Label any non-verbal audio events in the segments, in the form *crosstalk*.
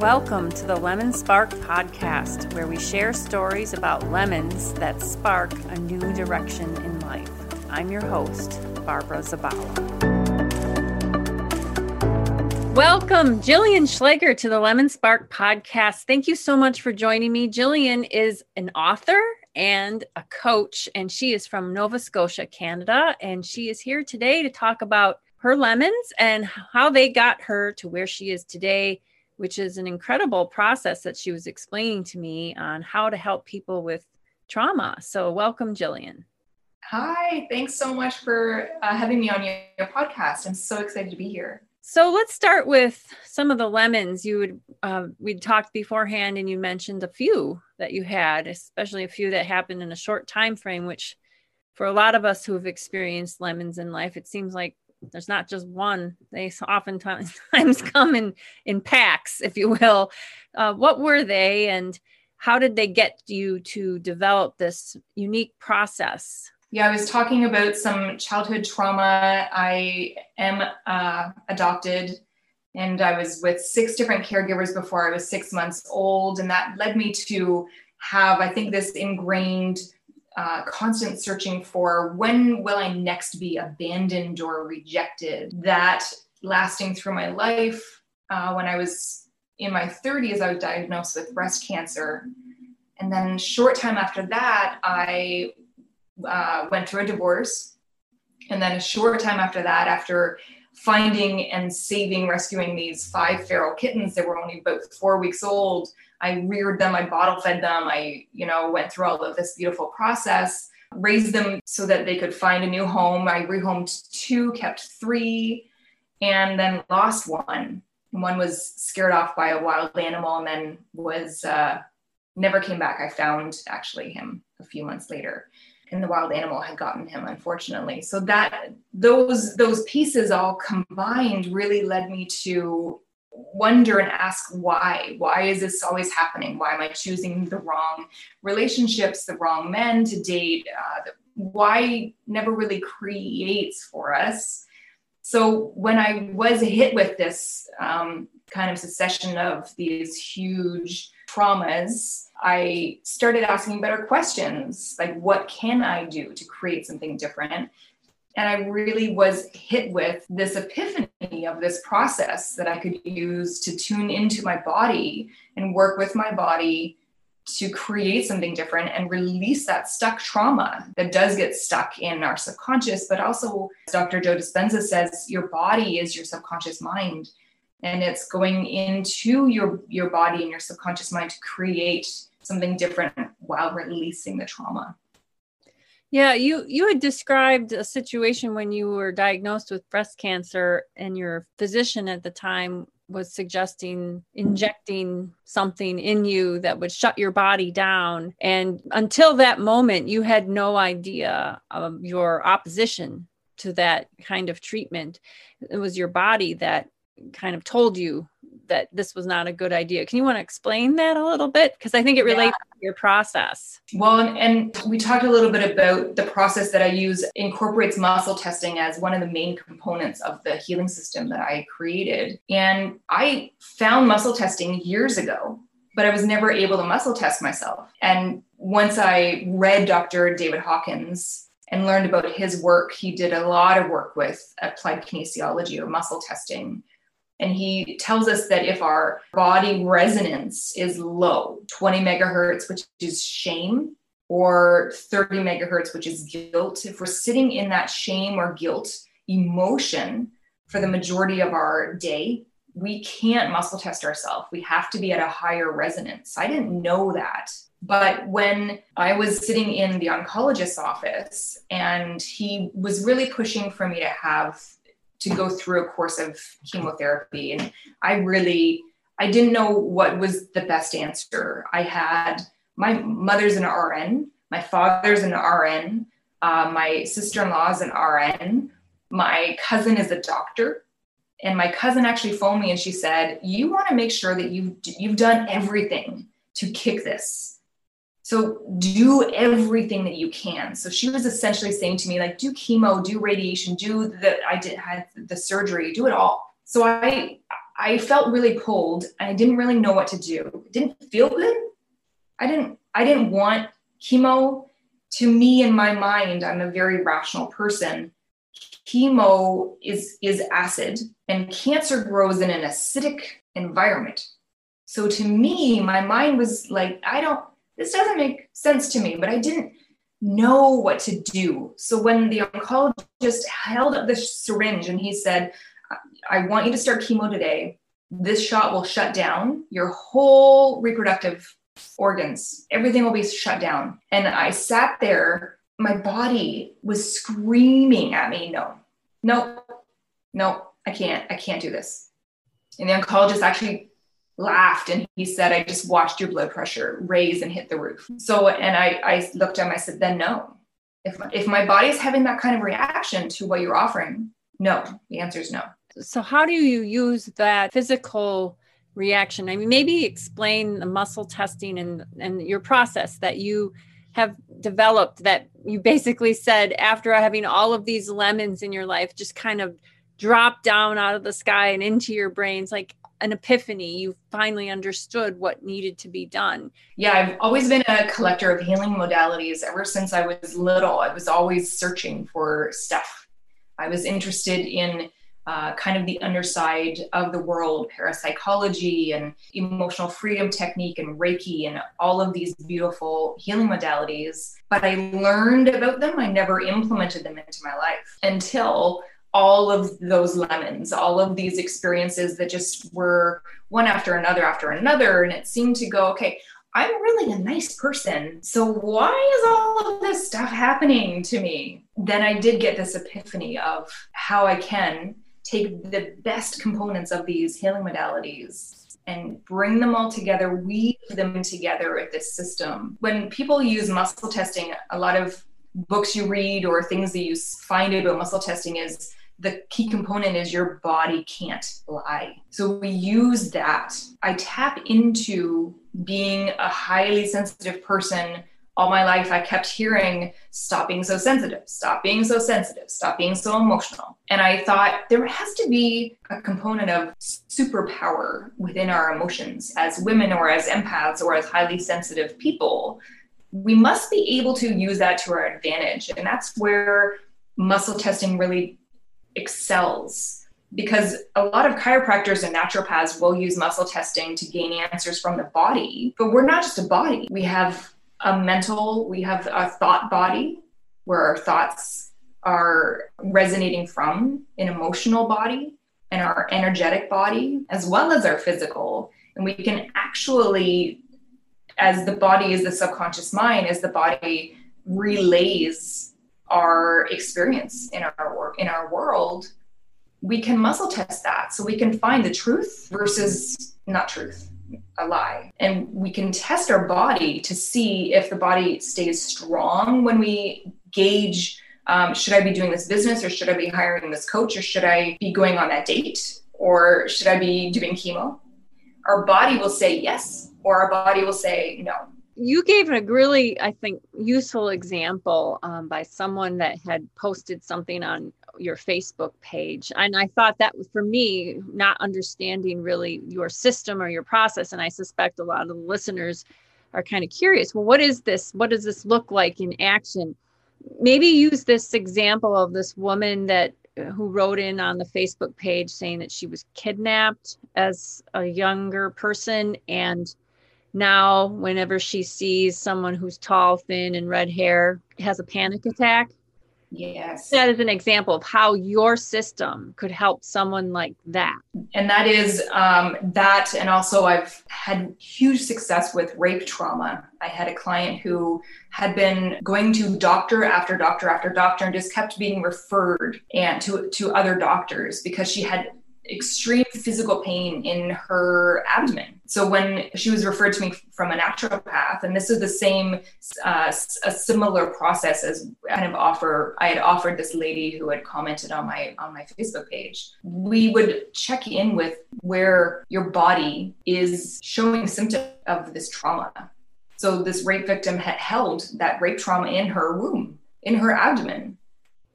Welcome to the Lemon Spark podcast, where we share stories about lemons that spark a new direction in life. I'm your host, Barbara Zabala. Welcome, Jillian Schleger, to the Lemon Spark podcast. Thank you so much for joining me. Jillian is an author and a coach, and she is from Nova Scotia, Canada. And she is here today to talk about her lemons and how they got her to where she is today which is an incredible process that she was explaining to me on how to help people with trauma. So, welcome, Jillian. Hi, thanks so much for uh, having me on your, your, podcast. I'm so excited to be here. So let's start with some of the lemons you would. Uh, we talked beforehand, and you mentioned a few that you had, especially a few that happened in a short time frame. Which, for a lot of us who have experienced lemons in life, it seems like there's not just one. They oftentimes *laughs* come in in packs if you will. Uh, what were they and how did they get you to develop this unique process? Yeah i was talking about some childhood trauma. I am uh, adopted and i was with six different caregivers before i was six months old and that led me to have i think this ingrained uh, constant searching for when will I next be abandoned or rejected. That lasting through my life. Uh, when I was in my 30s, I was diagnosed with breast cancer. And then, short time after that, I uh, went through a divorce. And then, a short time after that, after finding and saving, rescuing these five feral kittens that were only about four weeks old, I reared them, I bottle fed them, I, you know, went through all of this beautiful process, raised them so that they could find a new home. I rehomed two, kept three, and then lost one. One was scared off by a wild animal and then was uh, never came back. I found actually him a few months later and the wild animal had gotten him unfortunately so that those those pieces all combined really led me to wonder and ask why. Why is this always happening? Why am i choosing the wrong relationships the wrong men to date uh, why never really creates for us? So when i was hit with this um, kind of succession of these huge traumas i started asking better questions like what can i do to create something different and I really was hit with this epiphany of this process that I could use to tune into my body and work with my body to create something different and release that stuck trauma that does get stuck in our subconscious. But also, Dr. Joe Dispenza says, your body is your subconscious mind. And it's going into your, your body and your subconscious mind to create something different while releasing the trauma. Yeah, you you had described a situation when you were diagnosed with breast cancer and your physician at the time was suggesting injecting something in you that would shut your body down. And until that moment you had no idea of your opposition to that kind of treatment. It was your body that kind of told you that this was not a good idea. Can you want to explain that a little bit? Because I think it relates yeah. to your process. Well, and, and, we talked a little bit about the process that I use incorporates muscle testing as one of the main components of the healing system that I created. And I found muscle testing years ago, but I was never able to muscle test myself. And once I read Dr. David Hawkins and learned about his work, he did a lot of work with applied kinesiology or muscle testing and he tells us that if our body resonance is low, 20 megahertz, which is shame, or 30 megahertz, which is guilt, if we're sitting in that shame or guilt emotion for the majority of our day, we can't muscle test ourselves. We have to be at a higher resonance. I didn't know that. But when I was sitting in the oncologist's office and he was really pushing for me to have to go through a course of chemotherapy. And i really i didn't know what was the best answer. I had my mother's an rn my father's an rn uh, my sister-in-law is an rn my cousin is a doctor. And my cousin actually phoned me and she said you want to make sure that you've you've done everything to kick this so do everything that you can. So she was essentially saying to me, like, do chemo, do radiation, do the I did had the surgery, do it all. So I I felt really pulled. And I didn't really know what to do. It didn't feel good. I didn't I didn't want chemo. To me in my mind, I'm a very rational person. Chemo is is acid and cancer grows in an acidic environment. So to me, my mind was like, I don't this doesn't make sense to me, but I didn't know what to do. So when the oncologist held up the syringe and he said, I want you to start chemo today. This shot will shut down your whole reproductive organs. Everything will be shut down. And I sat there, my body was screaming at me, no, no, no, I can't, I can't do this. And the oncologist actually laughed and he said, I just watched your blood pressure raise and hit the roof. So, and I, I looked at him, I said, then no. If, if my body is having that kind of reaction to what you're offering, no, the answer is no. So, how do you use that physical reaction? I mean, maybe explain the muscle testing and, and your process that you have developed that you basically said after having all of these lemons in your life just kind of drop down out of the sky and into your brains like an epiphany. You finally understood what needed to be done. Yeah i've always been a collector of healing modalities ever since i was little. I was always searching for stuff. I was interested in uh, kind of the underside of the world parapsychology and emotional freedom technique and reiki and all of these beautiful healing modalities but i learned about them. I never implemented them into my life until all of those lemons, all of these experiences that just were one after another after another. And it seemed to go, okay, I'm really a nice person. So why is all of this stuff happening to me? Then I did get this epiphany of how I can take the best components of these healing modalities and bring them all together, weave them together with this system. When people use muscle testing, a lot of books you read or things that you find about muscle testing is the key component is your body can't lie. So we use that. I tap into being a highly sensitive person. All my life, I kept hearing, stop being so sensitive, stop being so sensitive, stop being so emotional. And I thought there has to be a component of superpower within our emotions as women or as empaths or as highly sensitive people. We must be able to use that to our advantage. And that's where muscle testing really excels. Because a lot of chiropractors and naturopaths will use muscle testing to gain answers from the body but we're not just a body. We have a mental we have a thought body where our thoughts are resonating from an emotional body and our energetic body as well as our physical. And we can actually as the body is the subconscious mind as the body relays our experience in our in our world we can muscle test that. So we can find the truth versus not truth a lie. And we can test our body to see if the body stays strong when we gauge um, should i be doing this business or should i be hiring this coach or should i be going on that date or should i be doing chemo? Our body will say yes or our body will say no you gave a really, I think, useful example um, by someone that had posted something on your Facebook page. And I thought that for me, not understanding really your system or your process, and I suspect a lot of the listeners are kind of curious well, what is this? What does this look like in action? Maybe use this example of this woman that uh, who wrote in on the Facebook page saying that she was kidnapped as a younger person and now whenever she sees someone who's tall thin and red hair has a panic attack. Yes. That is an example of how your system could help someone like that. And that is um, that and also i've had huge success with rape trauma. I had a client who had been going to doctor after doctor after doctor and just kept being referred and to, to other doctors because she had extreme physical pain in her abdomen. So when she was referred to me from a naturopath, and this is the same, uh, a similar process as kind of offer I had offered this lady who had commented on my on my Facebook page. We would check in with where your body is showing symptoms of this trauma. So this rape victim had held that rape trauma in her womb, in her abdomen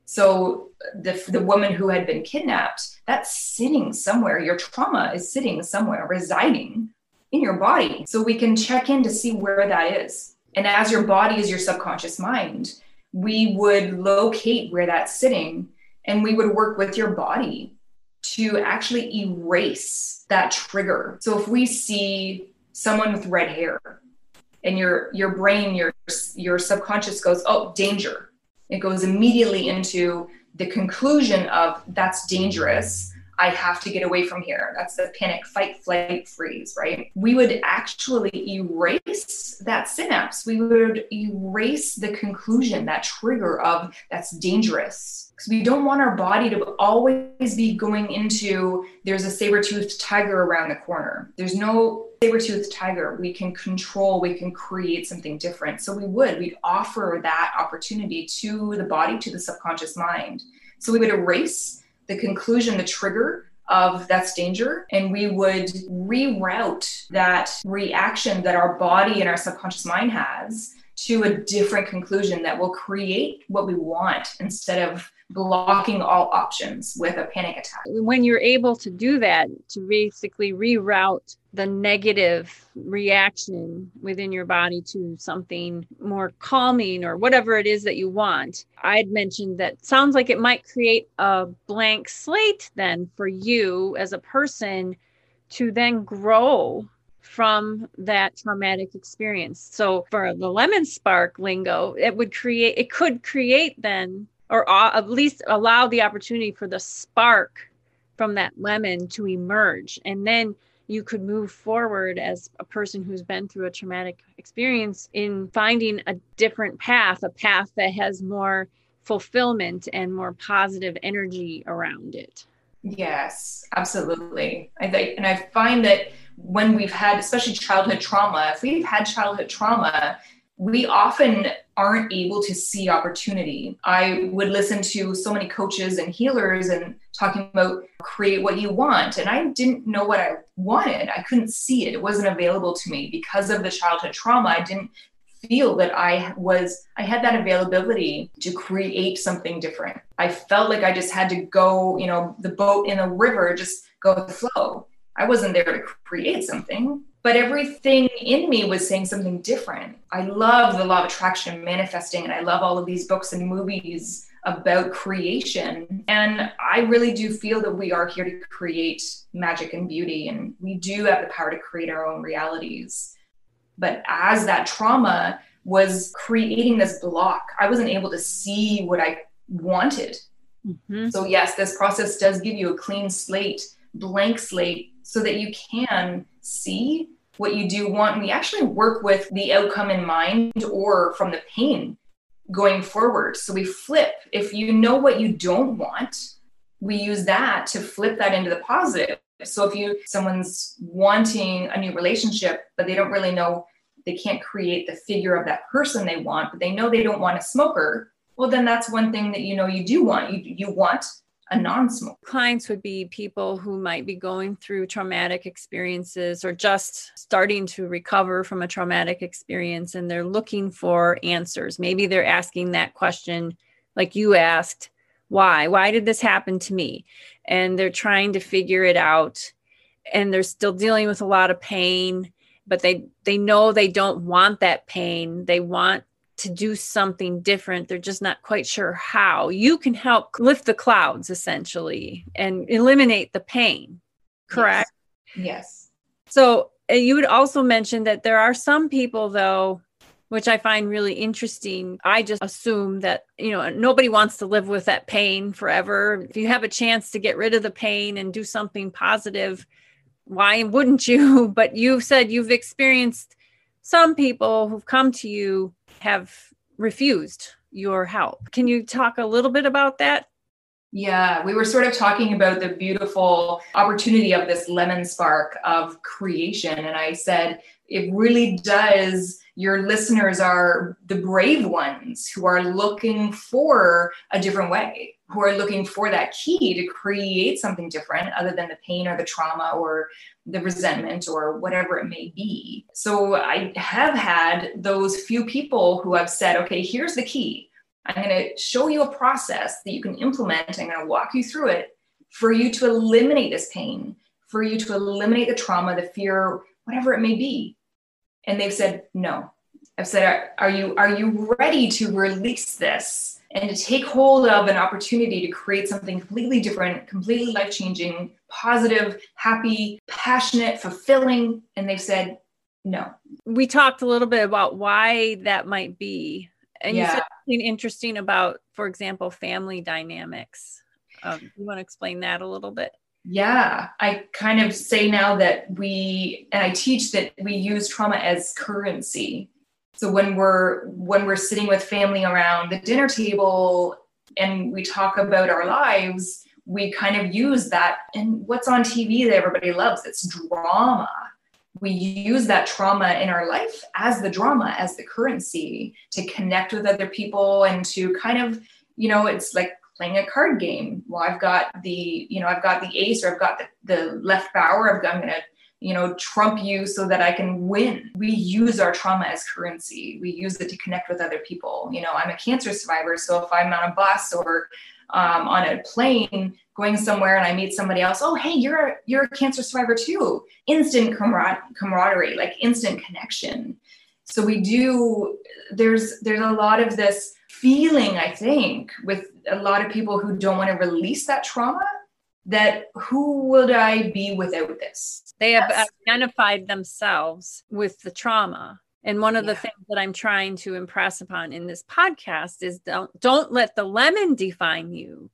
So the, the woman who had been kidnapped, that's sitting somewhere. Your trauma is sitting somewhere, residing in your body. So we can check in to see where that is. And as your body is your subconscious mind, we would locate where that's sitting and we would work with your body to actually erase that trigger. So if we see someone with red hair and your your brain your your subconscious goes, "Oh, danger." It goes immediately into the conclusion of that's dangerous. I have to get away from here. That's the panic, fight, flight, freeze, right? We would actually erase that synapse. We would erase the conclusion, that trigger of that's dangerous. Because we don't want our body to always be going into there's a saber toothed tiger around the corner. There's no saber-toothed tiger. We can control we can create something different. So we would we'd offer that opportunity to the body to the subconscious mind. So we would erase the conclusion the trigger of that's danger and we would reroute that reaction that our body and our subconscious mind has to a different conclusion that will create what we want instead of blocking all options with a panic attack. When you're able to do that, to basically reroute the negative reaction within your body to something more calming or whatever it is that you want. I'd mentioned that sounds like it might create a blank slate then for you as a person to then grow from that traumatic experience. So for the lemon spark lingo, it would create it could create then or at least allow the opportunity for the spark from that lemon to emerge. And then you could move forward as a person who's been through a traumatic experience in finding a different path a path that has more fulfillment and more positive energy around it. Yes absolutely. I think and i find that when we've had especially childhood trauma if we've had childhood trauma we often aren't able to see opportunity. I would listen to so many coaches and healers and talking about create what you want. And I didn't know what I wanted. I couldn't see it. It wasn't available to me because of the childhood trauma. I didn't feel that I was, I had that availability to create something different. I felt like I just had to go, you know, the boat in the river, just go with the flow. I wasn't there to create something but everything in me was saying something different. I love the law of attraction and manifesting, and I love all of these books and movies about creation. And I really do feel that we are here to create magic and beauty, and we do have the power to create our own realities. But as that trauma was creating this block, I wasn't able to see what I wanted. Mm-hmm. So, yes, this process does give you a clean slate, blank slate, so that you can see what you do want. And we actually work with the outcome in mind or from the pain going forward. So we flip. If you know what you don't want, we use that to flip that into the positive. So if you someone's wanting a new relationship, but they don't really know they can't create the figure of that person they want, but they know they don't want a smoker, well then that's one thing that you know you do want. You you want a non-smoker. Clients would be people who might be going through traumatic experiences or just starting to recover from a traumatic experience and they're looking for answers. Maybe they're asking that question like you asked, why? Why did this happen to me? And they're trying to figure it out and they're still dealing with a lot of pain, but they they know they don't want that pain. They want to do something different. They're just not quite sure how. You can help lift the clouds essentially and eliminate the pain. Correct? Yes. yes. So uh, you would also mention that there are some people though which I find really interesting. I just assume that, you know, nobody wants to live with that pain forever. If you have a chance to get rid of the pain and do something positive, why wouldn't you? *laughs* But you've said you've experienced some people who've come to you have refused your help. Can you talk a little bit about that? Yeah, we were sort of talking about the beautiful opportunity of this lemon spark of creation. And I said, it really does. Your listeners are the brave ones who are looking for a different way, who are looking for that key to create something different other than the pain or the trauma or the resentment or whatever it may be. So I have had those few people who have said, okay, here's the key. I'm going to show you a process that you can implement. I'm going to walk you through it for you to eliminate this pain, for you to eliminate the trauma, the fear, whatever it may be. And they've said, no. I've said, are you, are you ready to release this and to take hold of an opportunity to create something completely different, completely life changing, positive, happy, passionate, fulfilling? And they've said, no. We talked a little bit about why that might be. And yeah. you said something interesting about, for example, family dynamics. Um, you want to explain that a little bit? Yeah, I kind of say now that we, and I teach that we use trauma as currency. So when we're when we're sitting with family around the dinner table and we talk about our lives, we kind of use that. And what's on TV that everybody loves? It's drama we use that trauma in our life as the drama, as the currency to connect with other people and to kind of, you know, it's like playing a card game. Well, I've got the, you know, I've got the ace or I've got the, the left bower. I'm going to, you know, trump you so that I can win. We use our trauma as currency. We use it to connect with other people. You know, I'm a cancer survivor. So if I'm on a bus or um, on a plane going somewhere and I meet somebody else, oh hey, you're a, you're a cancer survivor too. Instant camar- camaraderie, like instant connection. So we do. There's there's a lot of this feeling I think with a lot of people who don't want to release that trauma. That who would I be without this? They have That's- identified themselves with the trauma and one of yeah. the things that I'm trying to impress upon in this podcast is don't don't let the lemon define you,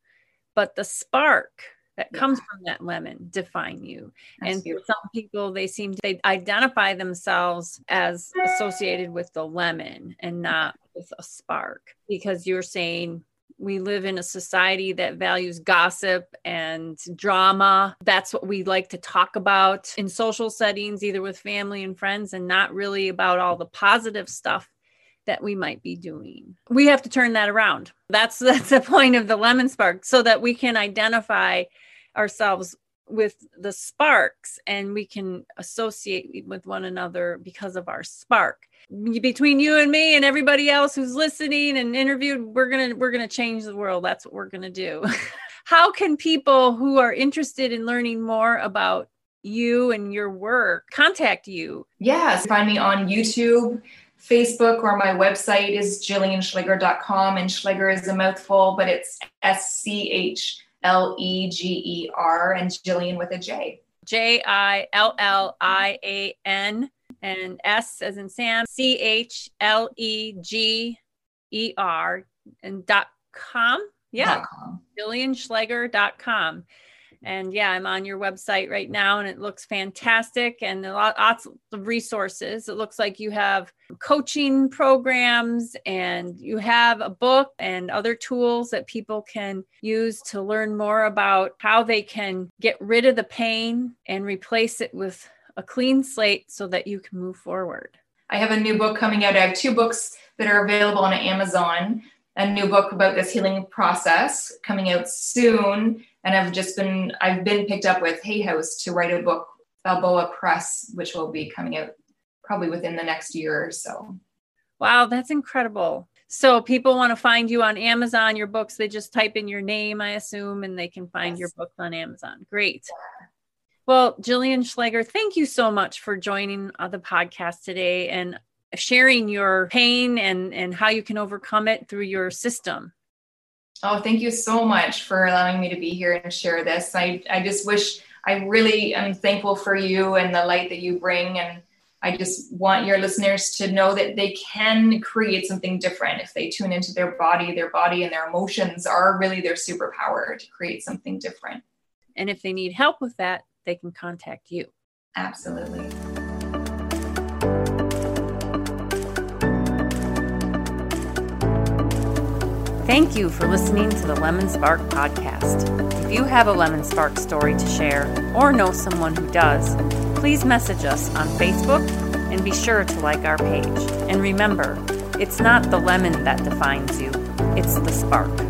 but the spark that yeah. comes from that lemon define you. That's and beautiful. for some people, they seem to they identify themselves as associated with the lemon and not with a spark because you're saying we live in a society that values gossip and drama. That's what we like to talk about in social settings, either with family and friends, and not really about all the positive stuff that we might be doing. We have to turn that around. That's *laughs* that's the point of the lemon spark so that we can identify ourselves with the sparks and we can associate with one another because of our spark. Between you and me and everybody else who's listening and interviewed we're going to we're going to change the world. That's what we're going to do. *laughs* How can people who are interested in learning more about you and your work contact you? Yes find me on youtube facebook or my website is jillianschleger.com and schleger is a mouthful but it's s-c-h L E G E R, and Jillian with a J. J I L L I A N and S as in Sam, C H L E G E R and dot com. Yeah. Dot com. JillianSchleger.com. And yeah, I'm on your website right now and it looks fantastic and a lots of resources. It looks like you have coaching programs and you have a book and other tools that people can use to learn more about how they can get rid of the pain and replace it with a clean slate so that you can move forward. I have a new book coming out. I have two books that are available on Amazon. A new book about this healing process coming out soon and I've just been I've been picked up with Hay House to write a book, Balboa Press, which will be coming out probably within the next year or so. Wow, that's incredible. So people want to find you on Amazon, your books, they just type in your name, I assume, and they can find yes. your books on Amazon. Great. Well, Jillian Schleger, thank you so much for joining the podcast today and sharing your pain and, and how you can overcome it through your system. Oh, thank you so much for allowing me to be here and share this. I, I just wish I really am thankful for you and the light that you bring. And I just want your listeners to know that they can create something different if they tune into their body. Their body and their emotions are really their superpower to create something different. And if they need help with that, they can contact you. Absolutely. Thank you for listening to the Lemon Spark podcast. If you have a Lemon Spark story to share or know someone who does, please message us on Facebook and be sure to like our page. And remember, it's not the lemon that defines you, it's the spark.